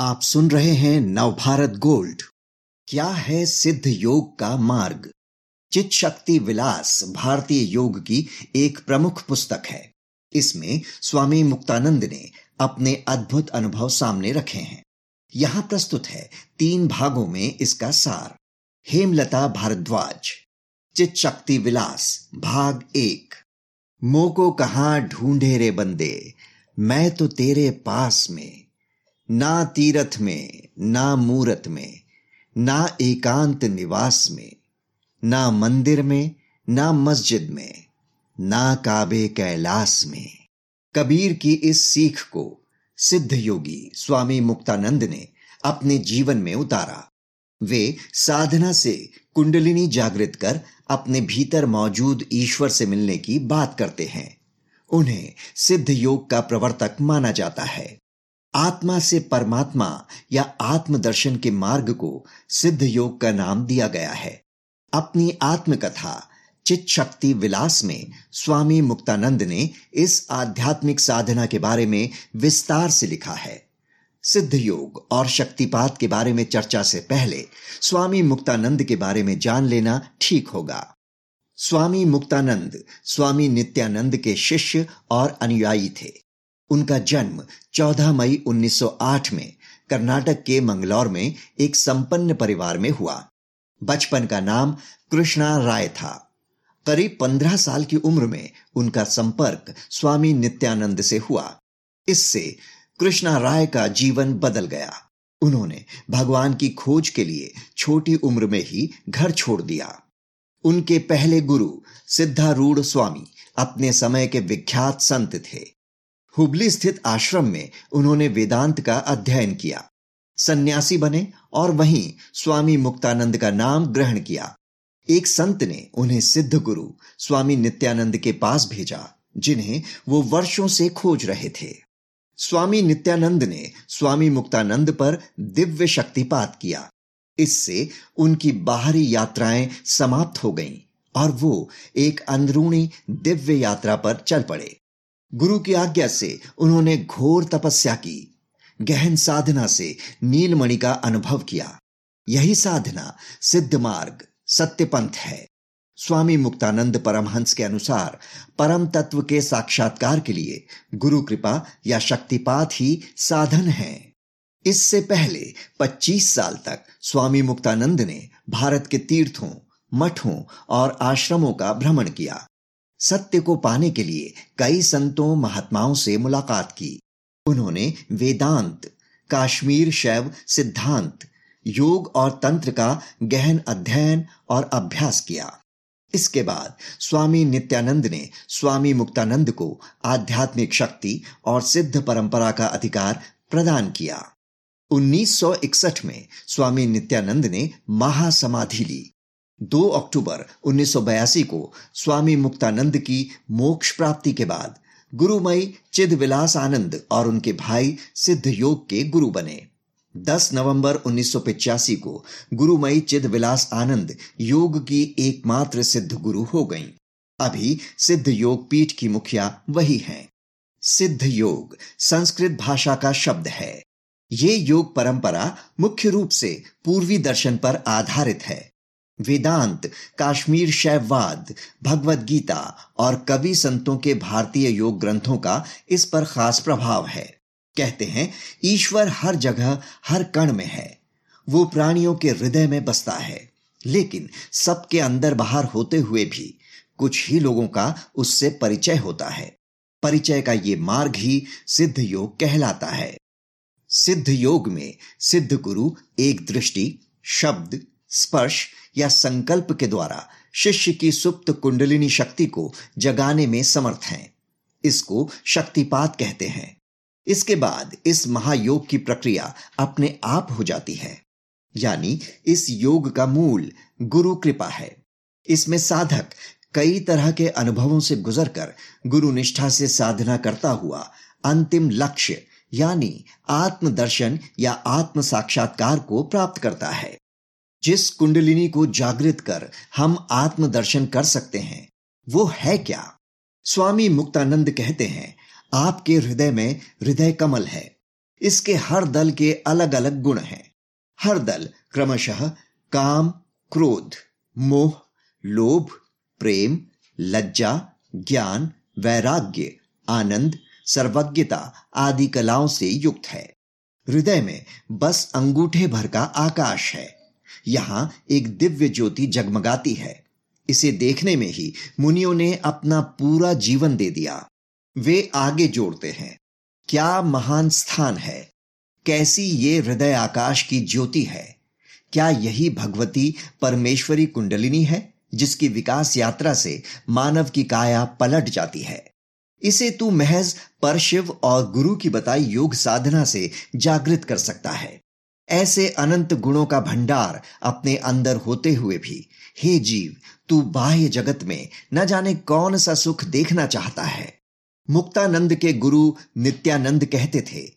आप सुन रहे हैं नवभारत गोल्ड। क्या है सिद्ध योग का मार्ग? चित शक्ति विलास भारतीय योग की एक प्रमुख पुस्तक है। इसमें स्वामी मुक्तानंद ने अपने अद्भुत अनुभव सामने रखे हैं। यहाँ प्रस्तुत है तीन भागों में इसका सार। हेमलता भारद्वाज चित शक्ति विलास, भाग एक। मोको कहा ढूंढे रे बंदे, मैं तो तेरे पास में। ना तीरथ में, ना मूरत में, ना एकांत निवास में, ना मंदिर में, ना मस्जिद में, ना काबे कैलाश में। कबीर की इस सीख को सिद्ध योगी स्वामी मुक्तानंद ने अपने जीवन में उतारा। वे साधना से कुंडलिनी जागृत कर अपने भीतर मौजूद ईश्वर से मिलने की बात करते हैं। उन्हें सिद्ध योग का प्रवर्तक माना जाता है। आत्मा से परमात्मा या आत्मदर्शन के मार्ग को सिद्ध योग का नाम दिया गया है। अपनी आत्मकथा चित शक्ति विलास में स्वामी मुक्तानंद ने इस आध्यात्मिक साधना के बारे में विस्तार से लिखा है। सिद्ध योग और शक्तिपात के बारे में चर्चा से पहले स्वामी मुक्तानंद के बारे में जान लेना ठीक होगा। स्वामी मुक्तानंद, स्वामी नित्यानंद के शिष्य और अनुयायी थे। उनका जन्म 14 मई 1908 में कर्नाटक के मंगलौर में एक संपन्न परिवार में हुआ। बचपन का नाम कृष्णा राय था। करीब पंद्रह साल की उम्र में उनका संपर्क स्वामी नित्यानंद से हुआ। इससे कृष्णा राय का जीवन बदल गया। उन्होंने भगवान की खोज के लिए छोटी उम्र में ही घर छोड़ दिया। उनके पहले गुरु सिद्धारूढ़ स्वामी अपने समय के विख्यात संत थे। हुबली स्थित आश्रम में उन्होंने वेदांत का अध्ययन किया। सन्यासी बने और वहीं स्वामी मुक्तानंद का नाम ग्रहण किया। एक संत ने उन्हें सिद्ध गुरु स्वामी नित्यानंद के पास भेजा, जिन्हें वो वर्षों से खोज रहे थे। स्वामी नित्यानंद ने स्वामी मुक्तानंद पर दिव्य शक्तिपात किया। इससे उनकी बाहरी यात्राएँ समाप्त हो गईं और वो एक अंदरूनी दिव्य यात्रा पर चल पड़े। गुरु की आज्ञा से उन्होंने घोर तपस्या की, गहन साधना से नीलमणि का अनुभव किया। यही साधना सिद्ध मार्ग सत्य पंथ है। स्वामी मुक्तानंद परमहंस के अनुसार परम तत्व के साक्षात्कार के लिए गुरु कृपा या शक्तिपात ही साधन है। इससे पहले 25 साल तक स्वामी मुक्तानंद ने भारत के तीर्थों, मठों और आश्रमों का भ्रमण किया। सत्य को पाने के लिए कई संतों, महात्माओं से मुलाकात की। उन्होंने वेदांत, काश्मीर शैव सिद्धांत, योग और तंत्र का गहन अध्ययन और अभ्यास किया। इसके बाद स्वामी नित्यानंद ने स्वामी मुक्तानंद को आध्यात्मिक शक्ति और सिद्ध परंपरा का अधिकार प्रदान किया। 1961 में स्वामी नित्यानंद ने महासमाधि ली। 2 अक्टूबर 1982 को स्वामी मुक्तानंद की मोक्ष प्राप्ति के बाद गुरुमई चिद विलास आनंद और उनके भाई सिद्ध योग के गुरु बने 10 नवंबर 1985 को गुरुमयी चिद विलास आनंद योग की एकमात्र सिद्ध गुरु हो गईं। अभी सिद्ध योग पीठ की मुखिया वही हैं। सिद्ध योग संस्कृत भाषा का शब्द है ये योग परंपरा मुख्य रूप से पूर्वी दर्शन पर आधारित है वेदांत, काश्मीर शैववाद, भगवत गीता और कवि संतों के भारतीय योग ग्रंथों का इस पर खास प्रभाव है। कहते हैं, ईश्वर हर जगह, हर कण में है। वो प्राणियों के हृदय में बसता है। लेकिन सबके अंदर बाहर होते हुए भी कुछ ही लोगों का उससे परिचय होता है। परिचय का ये मार्ग ही सिद्ध योग कहलाता है। सिद्ध योग में सिद्ध गुरु एक दृष्टि, शब्द स्पर्श या संकल्प के द्वारा शिष्य की सुप्त कुंडलिनी शक्ति को जगाने में समर्थ हैं। इसको शक्तिपात कहते हैं। इसके बाद इस महायोग की प्रक्रिया अपने आप हो जाती है। यानी इस योग का मूल गुरु कृपा है। इसमें साधक कई तरह के अनुभवों से गुजरकर गुरु निष्ठा से साधना करता हुआ अंतिम लक्ष्य यानी आत्मदर्शन या आत्म साक्षात्कार को प्राप्त करता है। जिस कुंडलिनी को जागृत कर हम आत्मदर्शन कर सकते हैं, वो है क्या? स्वामी मुक्तानंद कहते हैं, आपके हृदय में हृदय कमल है। इसके हर दल के अलग अलग गुण हैं। हर दल क्रमशः काम, क्रोध, मोह, लोभ, प्रेम, लज्जा, ज्ञान, वैराग्य, आनंद, सर्वज्ञता आदि कलाओं से युक्त है। हृदय में बस अंगूठे भर का आकाश है। यहाँ एक दिव्य ज्योति जगमगाती है। इसे देखने में ही मुनियों ने अपना पूरा जीवन दे दिया। वे आगे जोड़ते हैं। क्या महान स्थान है। कैसी ये हृदय आकाश की ज्योति है। क्या यही भगवती परमेश्वरी कुंडलिनी है, जिसकी विकास यात्रा से मानव की काया पलट जाती है। इसे तू महज परशिव और गुरु की बताई योग साधना से जागृत कर सकता है। ऐसे अनंत गुणों का भंडार अपने अंदर होते हुए भी। हे जीव, तू बाह्य जगत में न जाने कौन सा सुख देखना चाहता है। मुक्तानंद के गुरु नित्यानंद कहते थे,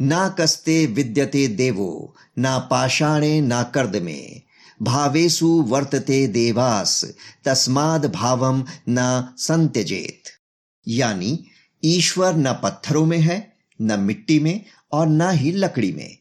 ना कस्ते विद्यते देवो, ना पाषाणे ना कर्द में भावेशु वर्तते देवास, तस्माद भावम न संत्यजेत। यानी ईश्वर न पत्थरों में है, न मिट्टी में और न ही लकड़ी में।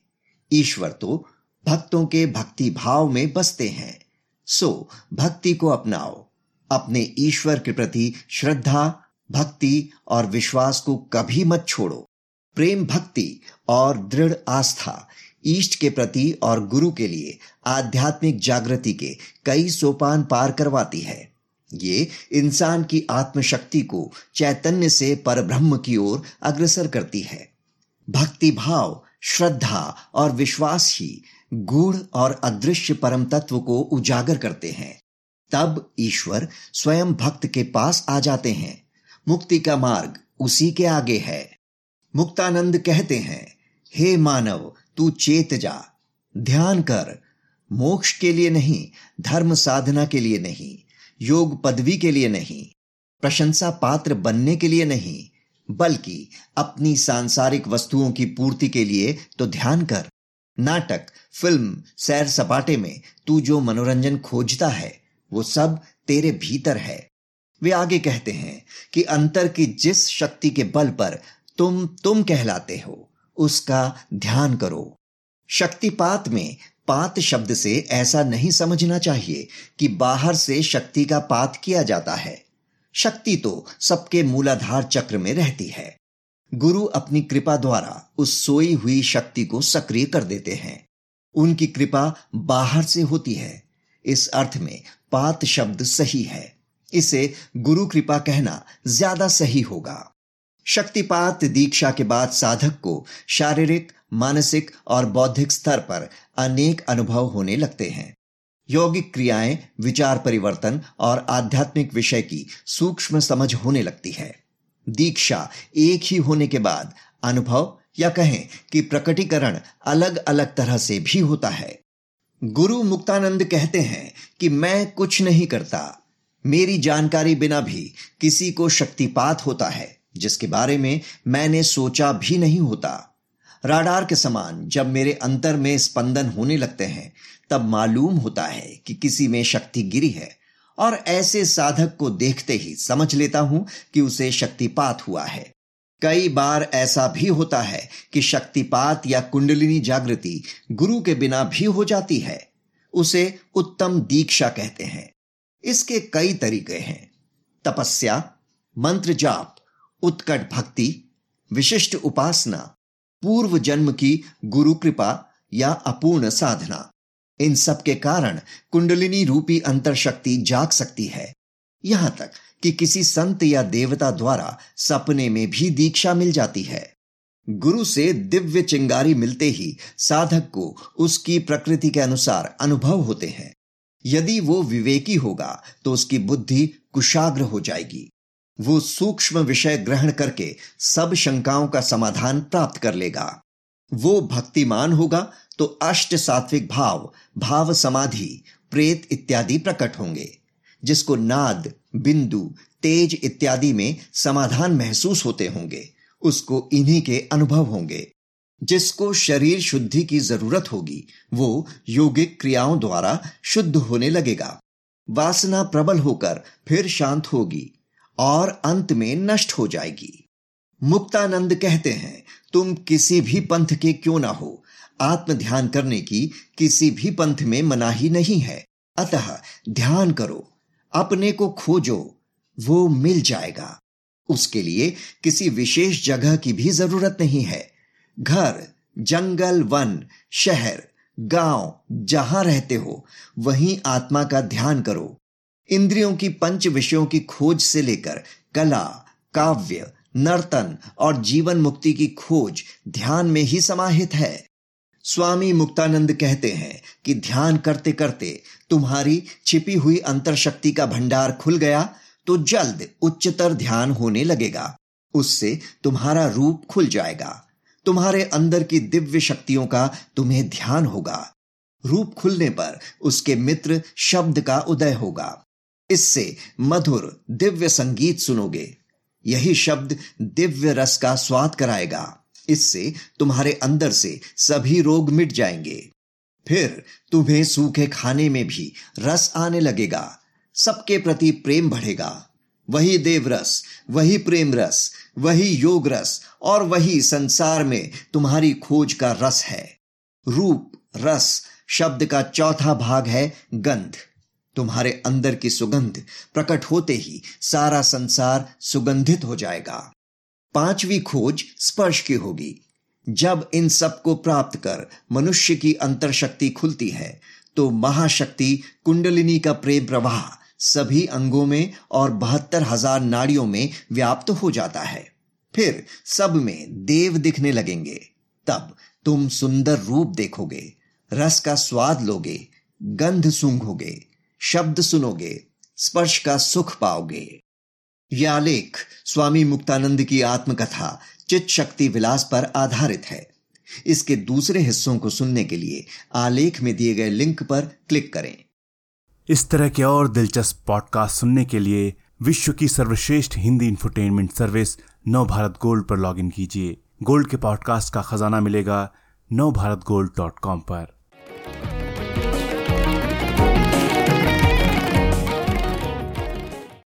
ईश्वर तो भक्तों के भक्ति भाव में बसते हैं। सो, भक्ति को अपनाओ। अपने ईश्वर के प्रति श्रद्धा, भक्ति और विश्वास को कभी मत छोड़ो। प्रेम भक्ति और दृढ़ आस्था ईष्ट के प्रति और गुरु के लिए आध्यात्मिक जागृति के कई सोपान पार करवाती है। ये इंसान की आत्मशक्ति को चैतन्य से परब्रह्म की ओर अग्रसर करती है। भक्ति भाव श्रद्धा और विश्वास ही गूढ़ और अदृश्य परम तत्व को उजागर करते हैं। तब ईश्वर स्वयं भक्त के पास आ जाते हैं। मुक्ति का मार्ग उसी के आगे है। मुक्तानंद कहते हैं, हे मानव, तू चेत जा। ध्यान कर। मोक्ष के लिए नहीं, धर्म साधना के लिए नहीं, योग पदवी के लिए नहीं प्रशंसा पात्र बनने के लिए नहीं बल्कि अपनी सांसारिक वस्तुओं की पूर्ति के लिए तो ध्यान कर। नाटक, फ़िल्म, सैर सपाटे में तू जो मनोरंजन खोजता है, वो सब तेरे भीतर है। वे आगे कहते हैं कि अंतर की जिस शक्ति के बल पर तुम तुम कहलाते हो, उसका ध्यान करो। शक्तिपात में पात शब्द से ऐसा नहीं समझना चाहिए कि बाहर से शक्ति का पात किया जाता है। शक्ति तो सबके मूलाधार चक्र में रहती है। गुरु अपनी कृपा द्वारा उस सोई हुई शक्ति को सक्रिय कर देते हैं। उनकी कृपा बाहर से होती है। इस अर्थ में पात शब्द सही है। इसे गुरु कृपा कहना ज़्यादा सही होगा। शक्तिपात दीक्षा के बाद साधक को शारीरिक, मानसिक और बौद्धिक स्तर पर अनेक अनुभव होने लगते हैं। यौगिक क्रियाएँ, विचार परिवर्तन और आध्यात्मिक विषय की सूक्ष्म समझ होने लगती है। दीक्षा एक ही होने के बाद अनुभव या कहें कि प्रकटीकरण अलग अलग तरह से भी होता है। गुरु मुक्तानंद कहते हैं कि मैं कुछ नहीं करता। मेरी जानकारी बिना भी किसी को शक्तिपात होता है, जिसके बारे में मैंने सोचा भी नहीं होता। राडार के समान जब मेरे अंतर में स्पंदन होने लगते हैं, तब मालूम होता है कि किसी में शक्ति गिरी है और ऐसे साधक को देखते ही समझ लेता हूँ कि उसे शक्तिपात हुआ है। कई बार ऐसा भी होता है कि शक्तिपात या कुंडलिनी जागृति गुरु के बिना भी हो जाती है, उसे उत्तम दीक्षा कहते हैं। इसके कई तरीके हैं। तपस्या, मंत्र जाप, उत्कट भक्ति, विशिष्ट उपासना पूर्व जन्म की गुरु कृपा या अपूर्ण साधना। इन सब के कारण कुंडलिनी रूपी अंतर शक्ति जाग सकती है। यहाँ तक कि किसी संत या देवता द्वारा सपने में भी दीक्षा मिल जाती है। गुरु से दिव्य चिंगारी मिलते ही साधक को उसकी प्रकृति के अनुसार अनुभव होते हैं। यदि वो विवेकी होगा तो उसकी बुद्धि कुशाग्र हो जाएगी। वो सूक्ष्म विषय ग्रहण करके सब शंकाओं का समाधान प्राप्त कर लेगा। वो भक्तिमान होगा तो अष्ट सात्विक भाव भाव समाधि, प्रेत इत्यादि प्रकट होंगे, जिसको नाद, बिंदु, तेज इत्यादि में समाधान महसूस होते होंगे, उसको इन्हीं के अनुभव होंगे। जिसको शरीर शुद्धि की ज़रूरत होगी, वो योगिक क्रियाओं द्वारा शुद्ध होने लगेगा। वासना प्रबल होकर फिर शांत होगी। और अंत में नष्ट हो जाएगी। मुक्तानंद कहते हैं, तुम किसी भी पंथ के क्यों ना हो? आत्म ध्यान करने की किसी भी पंथ में मनाही नहीं है। अतः ध्यान करो, अपने को खोजो, वो मिल जाएगा। उसके लिए किसी विशेष जगह की भी ज़रूरत नहीं है। घर, जंगल, वन, शहर, गाँव, जहाँ रहते हो, वहीं आत्मा का ध्यान करो। इंद्रियों की पंच विषयों की खोज से लेकर कला, काव्य, नर्तन और जीवन मुक्ति की खोज ध्यान में ही समाहित है। स्वामी मुक्तानंद कहते हैं कि ध्यान करते करते तुम्हारी छिपी हुई अंतर शक्ति का भंडार खुल गया तो जल्द उच्चतर ध्यान होने लगेगा। उससे तुम्हारा रूप खुल जाएगा। तुम्हारे अंदर की दिव्य शक्तियों का तुम्हें ध्यान होगा। रूप खुलने पर उसके मित्र शब्द का उदय होगा। इससे मधुर दिव्य संगीत सुनोगे। यही शब्द दिव्य रस का स्वाद कराएगा। इससे तुम्हारे अंदर से सभी रोग मिट जाएँगे। फिर तुम्हें सूखे खाने में भी रस आने लगेगा। सबके प्रति प्रेम बढ़ेगा। वही देव रस वही प्रेम रस वही योग रस और वही संसार में तुम्हारी खोज का रस है। रूप, रस शब्द का चौथा भाग है गंध। तुम्हारे अंदर की सुगंध प्रकट होते ही सारा संसार सुगंधित हो जाएगा। पांचवी खोज स्पर्श की होगी। जब इन सबको प्राप्त कर मनुष्य की अंतर शक्ति खुलती है तो महाशक्ति कुंडलिनी का प्रेम प्रवाह सभी अंगों में और बहत्तर हज़ार नाड़ियों में व्याप्त हो जाता है। फिर सब में देव दिखने लगेंगे। तब तुम सुंदर रूप देखोगे, रस का स्वाद लोगे, गंध सूंघोगे। शब्द सुनोगे, स्पर्श का सुख पाओगे। यह आलेख स्वामी मुक्तानंद की आत्मकथा चित शक्ति विलास पर आधारित है। इसके दूसरे हिस्सों को सुनने के लिए आलेख में दिए गए लिंक पर क्लिक करें। इस तरह के और दिलचस्प पॉडकास्ट सुनने के लिए विश्व की सर्वश्रेष्ठ Hindi infotainment service Nav Bharat gold पर लॉगिन कीजिए। गोल्ड के पॉडकास्ट का खजाना मिलेगा नव भारत गोल्ड डॉट कॉम पर।